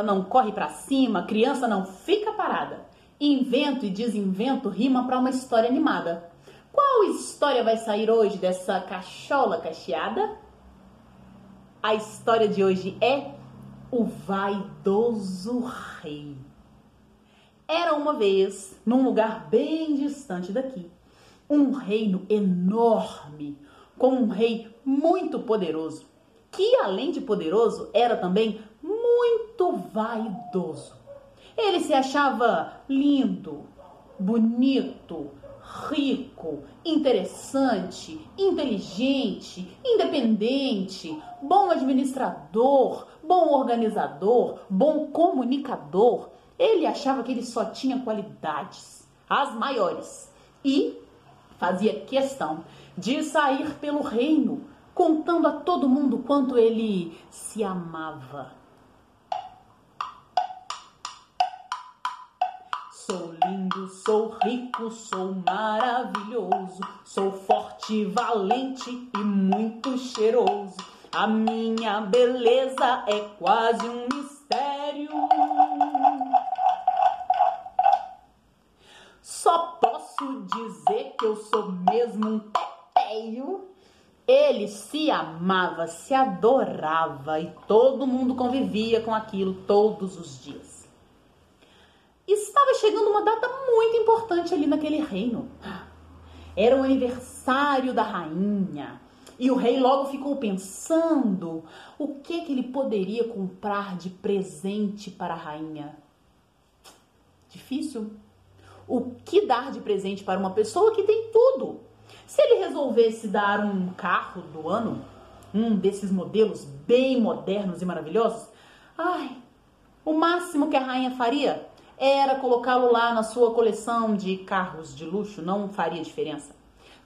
Não corre para cima, criança não fica parada. Invento e desinvento rima para uma história animada. Qual história vai sair hoje dessa cachola cacheada? A história de hoje é O Vaidoso Rei. Era uma vez, num lugar bem distante daqui, um reino enorme, com um rei muito poderoso, que além de poderoso, era também vaidoso. Ele se achava lindo, bonito, rico, interessante, inteligente, independente, bom administrador, bom organizador, bom comunicador. Ele achava que ele só tinha qualidades, as maiores, e fazia questão de sair pelo reino contando a todo mundo quanto ele se amava. Sou lindo, sou rico, sou maravilhoso, sou forte, valente e muito cheiroso. A minha beleza é quase um mistério. Só posso dizer que eu sou mesmo um teteio. Ele se amava, se adorava e todo mundo convivia com aquilo todos os dias estava chegando uma data muito importante ali naquele reino. Era o aniversário da rainha. E o rei logo ficou pensando o que, que ele poderia comprar de presente para a rainha. Difícil. O que dar de presente para uma pessoa que tem tudo? Se ele resolvesse dar um carro do ano, um desses modelos bem modernos e maravilhosos, ai, o máximo que a rainha faria era colocá-lo lá na sua coleção de carros de luxo, não faria diferença.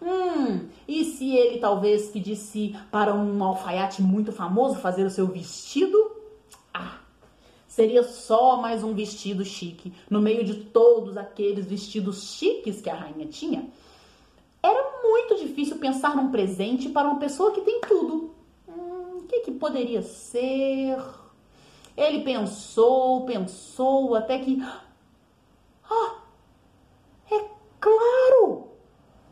Hum, e se ele talvez pedisse para um alfaiate muito famoso fazer o seu vestido? Ah, seria só mais um vestido chique, no meio de todos aqueles vestidos chiques que a rainha tinha. Era muito difícil pensar num presente para uma pessoa que tem tudo. Hum, o que, que poderia ser? Ele pensou, pensou, até que ah, é claro!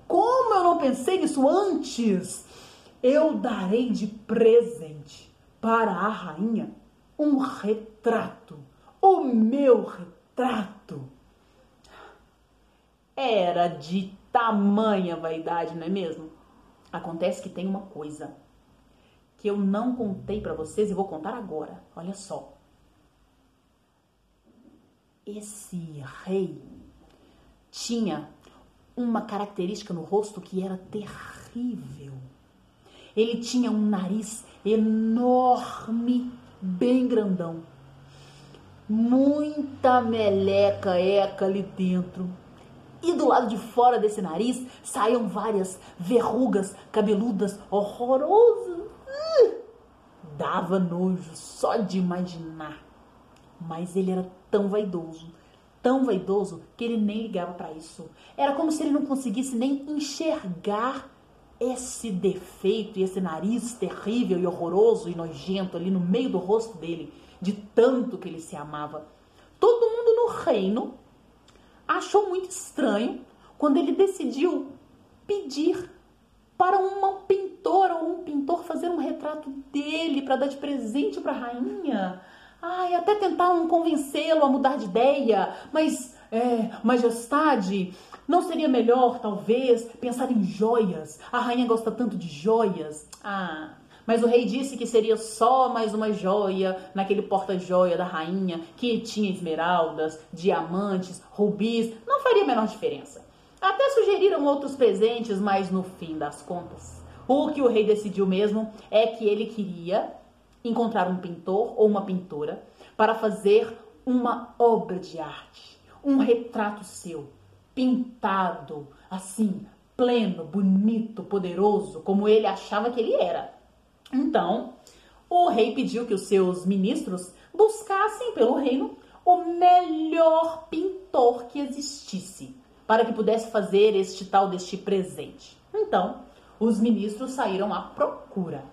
Como eu não pensei nisso antes? Eu darei de presente para a rainha um retrato, o meu retrato. Era de tamanha vaidade, não é mesmo? Acontece que tem uma coisa que eu não contei para vocês e vou contar agora. Olha só esse rei tinha uma característica no rosto que era terrível. Ele tinha um nariz enorme, bem grandão. Muita meleca eca ali dentro. E do lado de fora desse nariz saíam várias verrugas cabeludas horrorosas. Uh, dava nojo só de imaginar. Mas ele era tão vaidoso, tão vaidoso que ele nem ligava para isso. Era como se ele não conseguisse nem enxergar esse defeito e esse nariz terrível e horroroso e nojento ali no meio do rosto dele, de tanto que ele se amava. Todo mundo no reino achou muito estranho quando ele decidiu pedir para uma pintora ou um pintor fazer um retrato dele para dar de presente para a rainha. Ai, até tentaram convencê-lo a mudar de ideia, mas, é, majestade, não seria melhor, talvez, pensar em joias? A rainha gosta tanto de joias. Ah, mas o rei disse que seria só mais uma joia naquele porta-joia da rainha que tinha esmeraldas, diamantes, rubis. Não faria a menor diferença. Até sugeriram outros presentes, mas no fim das contas, o que o rei decidiu mesmo é que ele queria encontrar um pintor ou uma pintora para fazer uma obra de arte, um retrato seu, pintado assim, pleno, bonito, poderoso, como ele achava que ele era. Então, o rei pediu que os seus ministros buscassem pelo reino o melhor pintor que existisse, para que pudesse fazer este tal deste presente. Então, os ministros saíram à procura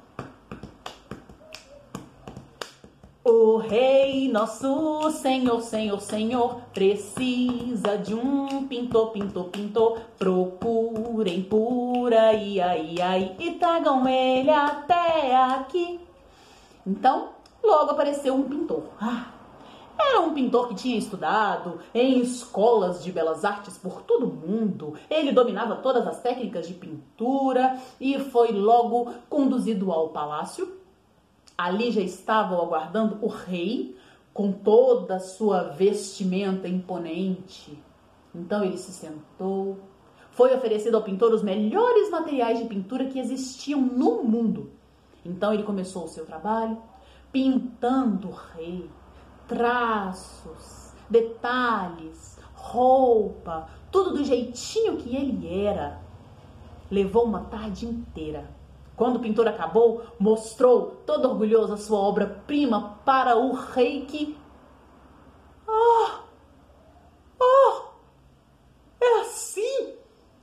O rei nosso Senhor, Senhor, Senhor, precisa de um pintor, pintor, pintor. Procurem por aí, aí, aí e tragam ele até aqui. Então, logo apareceu um pintor. Ah, era um pintor que tinha estudado em escolas de belas artes por todo o mundo. Ele dominava todas as técnicas de pintura e foi logo conduzido ao palácio Ali já estava aguardando o rei com toda a sua vestimenta imponente. Então ele se sentou. Foi oferecido ao pintor os melhores materiais de pintura que existiam no mundo. Então ele começou o seu trabalho pintando o rei, traços, detalhes, roupa, tudo do jeitinho que ele era. Levou uma tarde inteira quando o pintor acabou, mostrou, todo orgulhoso, a sua obra-prima para o rei que. Ah! Ah! É assim!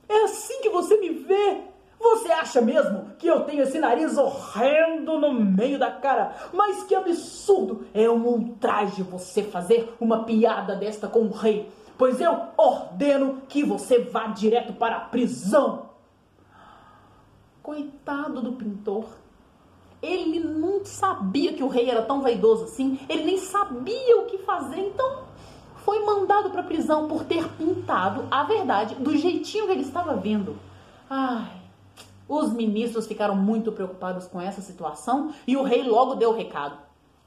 É assim que você me vê! Você acha mesmo que eu tenho esse nariz horrendo no meio da cara? Mas que absurdo! É um ultraje você fazer uma piada desta com o rei, pois eu ordeno que você vá direto para a prisão. Coitado do pintor. Ele não sabia que o rei era tão vaidoso assim, ele nem sabia o que fazer, então foi mandado para a prisão por ter pintado a verdade do jeitinho que ele estava vendo. Ai, os ministros ficaram muito preocupados com essa situação e o rei logo deu o recado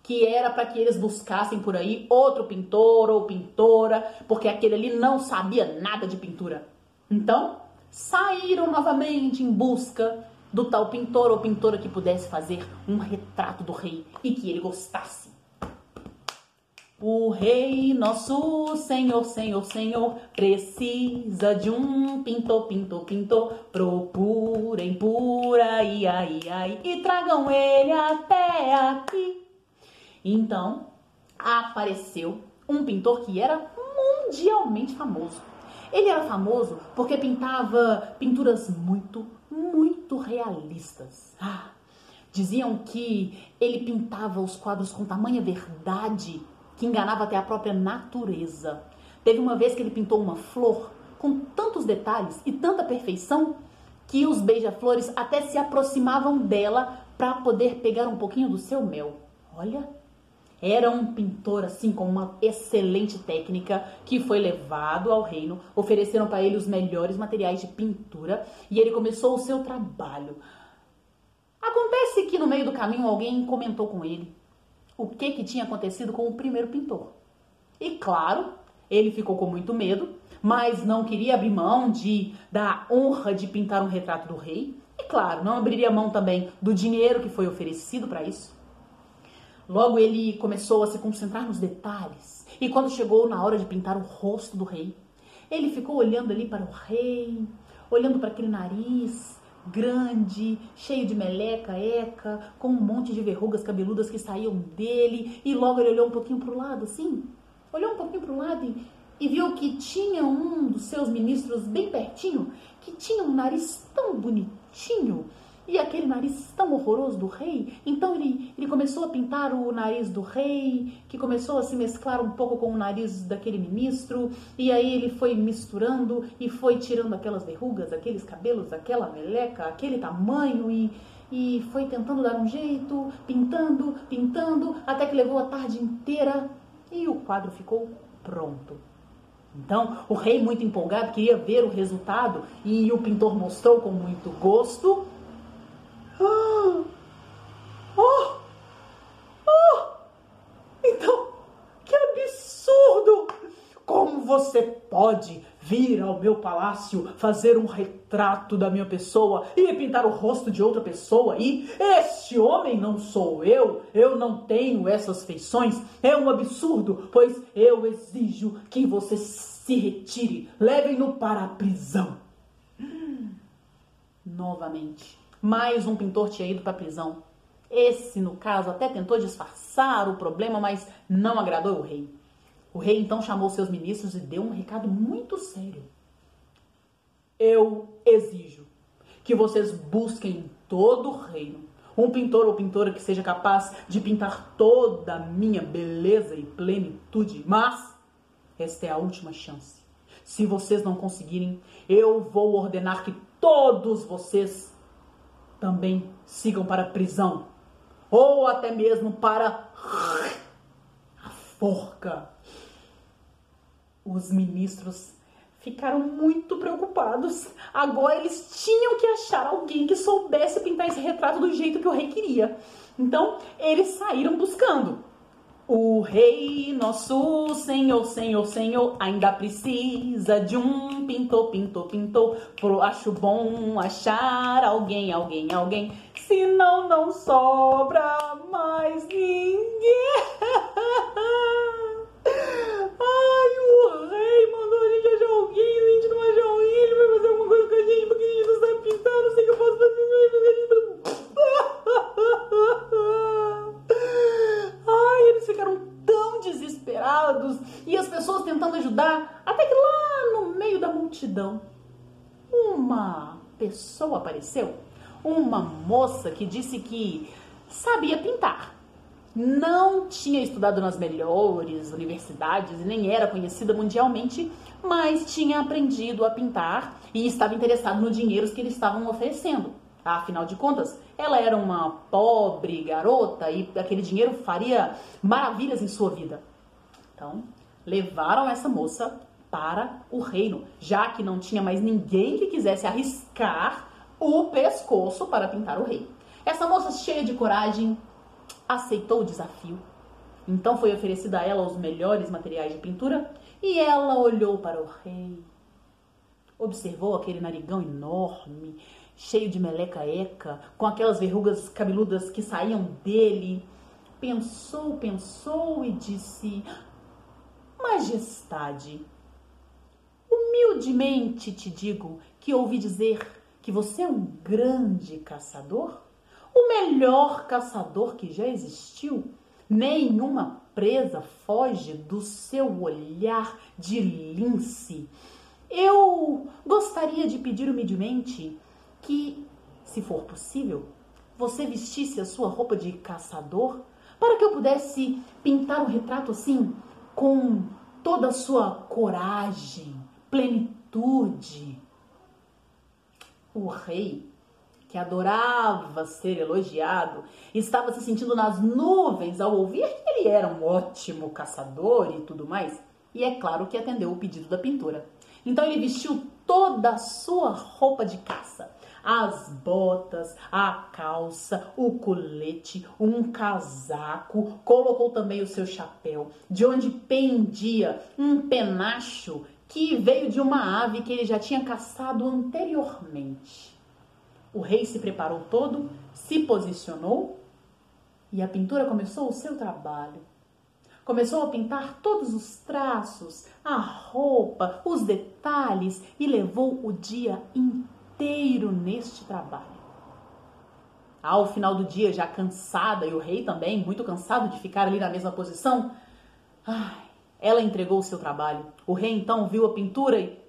que era para que eles buscassem por aí outro pintor ou pintora, porque aquele ali não sabia nada de pintura. Então, saíram novamente em busca do tal pintor ou pintora que pudesse fazer um retrato do rei e que ele gostasse. O rei, nosso senhor, senhor, senhor, precisa de um pintor, pintor, pintor. Procurem por aí, aí, aí e tragam ele até aqui. Então, apareceu um pintor que era mundialmente famoso. Ele era famoso porque pintava pinturas muito, muito realistas. Ah, diziam que ele pintava os quadros com tamanha verdade que enganava até a própria natureza. Teve uma vez que ele pintou uma flor com tantos detalhes e tanta perfeição que os beija-flores até se aproximavam dela para poder pegar um pouquinho do seu mel. Olha, era um pintor assim com uma excelente técnica que foi levado ao reino, ofereceram para ele os melhores materiais de pintura e ele começou o seu trabalho. Acontece que no meio do caminho alguém comentou com ele o que que tinha acontecido com o primeiro pintor. E claro, ele ficou com muito medo, mas não queria abrir mão de da honra de pintar um retrato do rei. E claro, não abriria mão também do dinheiro que foi oferecido para isso. Logo ele começou a se concentrar nos detalhes. E quando chegou na hora de pintar o rosto do rei, ele ficou olhando ali para o rei, olhando para aquele nariz grande, cheio de meleca, eca, com um monte de verrugas cabeludas que saíam dele. E logo ele olhou um pouquinho para o lado, assim, olhou um pouquinho para o lado e, e viu que tinha um dos seus ministros bem pertinho, que tinha um nariz tão bonitinho e aquele nariz tão horroroso do rei, então ele, ele começou a pintar o nariz do rei, que começou a se mesclar um pouco com o nariz daquele ministro, e aí ele foi misturando e foi tirando aquelas verrugas, aqueles cabelos, aquela meleca, aquele tamanho e, e foi tentando dar um jeito, pintando, pintando, até que levou a tarde inteira e o quadro ficou pronto. Então, o rei, muito empolgado, queria ver o resultado e o pintor mostrou com muito gosto ah! Oh! Oh! Então, que absurdo! Como você pode vir ao meu palácio fazer um retrato da minha pessoa e pintar o rosto de outra pessoa e este homem não sou eu, eu não tenho essas feições, é um absurdo, pois eu exijo que você se retire, levem-no para a prisão. Hum. Novamente, mais um pintor tinha ido para a prisão. Esse, no caso, até tentou disfarçar o problema, mas não agradou o rei. O rei então chamou seus ministros e deu um recado muito sério. Eu exijo que vocês busquem em todo o reino Um pintor ou pintora que seja capaz de pintar toda a minha beleza e plenitude. Mas esta é a última chance. Se vocês não conseguirem, eu vou ordenar que todos vocês também sigam para a prisão ou até mesmo para a forca. Os ministros ficaram muito preocupados. Agora eles tinham que achar alguém que soubesse pintar esse retrato do jeito que o rei queria. Então eles saíram buscando. O rei, nosso senhor, senhor, senhor, ainda precisa de um pintor, pintor, pintor. Acho bom achar alguém, alguém, alguém. Senão não sobra mais ninguém. Ai, o rei mandou a gente achar alguém, a gente não achar alguém, ele vai fazer alguma coisa com a gente porque a gente não sabe pintar, não sei o que eu posso fazer. Ai, eles ficaram tão desesperados e as pessoas tentando ajudar, até que lá no meio da multidão, uma pessoa apareceu, uma moça que disse que sabia pintar não tinha estudado nas melhores universidades e nem era conhecida mundialmente, mas tinha aprendido a pintar e estava interessado no dinheiro que eles estavam oferecendo. Afinal de contas, ela era uma pobre garota e aquele dinheiro faria maravilhas em sua vida. Então, levaram essa moça para o reino, já que não tinha mais ninguém que quisesse arriscar o pescoço para pintar o rei. Essa moça cheia de coragem aceitou o desafio. Então foi oferecida a ela os melhores materiais de pintura e ela olhou para o rei. Observou aquele narigão enorme, cheio de meleca-eca, com aquelas verrugas cabeludas que saíam dele. Pensou, pensou e disse: Majestade, humildemente te digo que ouvi dizer que você é um grande caçador o melhor caçador que já existiu. Nenhuma presa foge do seu olhar de lince. Eu gostaria de pedir humildemente que, se for possível, você vestisse a sua roupa de caçador para que eu pudesse pintar um retrato assim, com toda a sua coragem, plenitude. O rei que adorava ser elogiado, estava se sentindo nas nuvens ao ouvir que ele era um ótimo caçador e tudo mais. E é claro que atendeu o pedido da pintura. Então ele vestiu toda a sua roupa de caça. As botas, a calça, o colete, um casaco, colocou também o seu chapéu, de onde pendia um penacho que veio de uma ave que ele já tinha caçado anteriormente. O rei se preparou todo, se posicionou e a pintura começou o seu trabalho. Começou a pintar todos os traços, a roupa, os detalhes e levou o dia inteiro neste trabalho. Ao final do dia, já cansada, e o rei também, muito cansado de ficar ali na mesma posição, ai, ela entregou o seu trabalho. O rei então viu a pintura e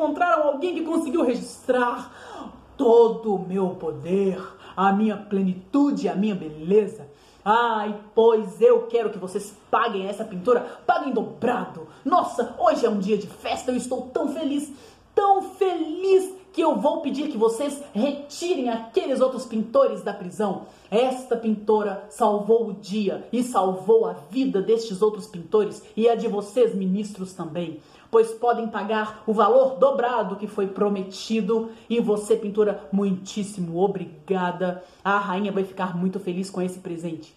encontraram alguém que conseguiu registrar todo o meu poder, a minha plenitude, a minha beleza. Ai, pois eu quero que vocês paguem essa pintura, paguem dobrado. Nossa, hoje é um dia de festa, eu estou tão feliz, tão feliz que eu vou pedir que vocês retirem aqueles outros pintores da prisão. Esta pintora salvou o dia e salvou a vida destes outros pintores e a de vocês, ministros, também. Pois podem pagar o valor dobrado que foi prometido. E você, pintora, muitíssimo obrigada. A rainha vai ficar muito feliz com esse presente.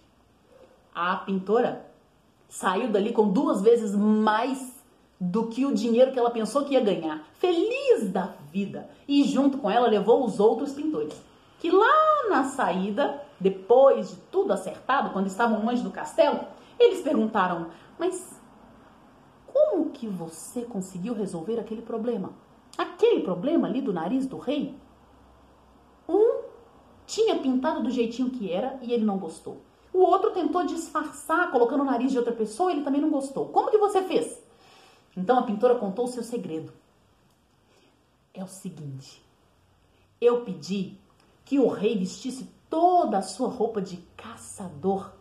A pintora saiu dali com duas vezes mais do que o dinheiro que ela pensou que ia ganhar. Feliz da vida! E junto com ela levou os outros pintores. Que lá na saída, depois de tudo acertado, quando estavam longe do castelo, eles perguntaram: Mas como que você conseguiu resolver aquele problema? Aquele problema ali do nariz do rei? Um tinha pintado do jeitinho que era e ele não gostou. O outro tentou disfarçar colocando o nariz de outra pessoa e ele também não gostou. Como que você fez? Então a pintora contou o seu segredo. O seguinte: eu pedi que o rei vestisse toda a sua roupa de caçador,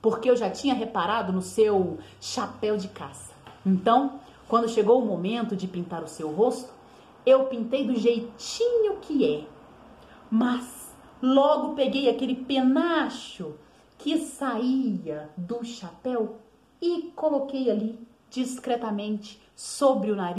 porque eu já tinha reparado no seu chapéu de caça. Então, quando chegou o momento de pintar o seu rosto, eu pintei do jeitinho que é. Mas logo peguei aquele penacho que saía do chapéu e coloquei ali discretamente sobre o nariz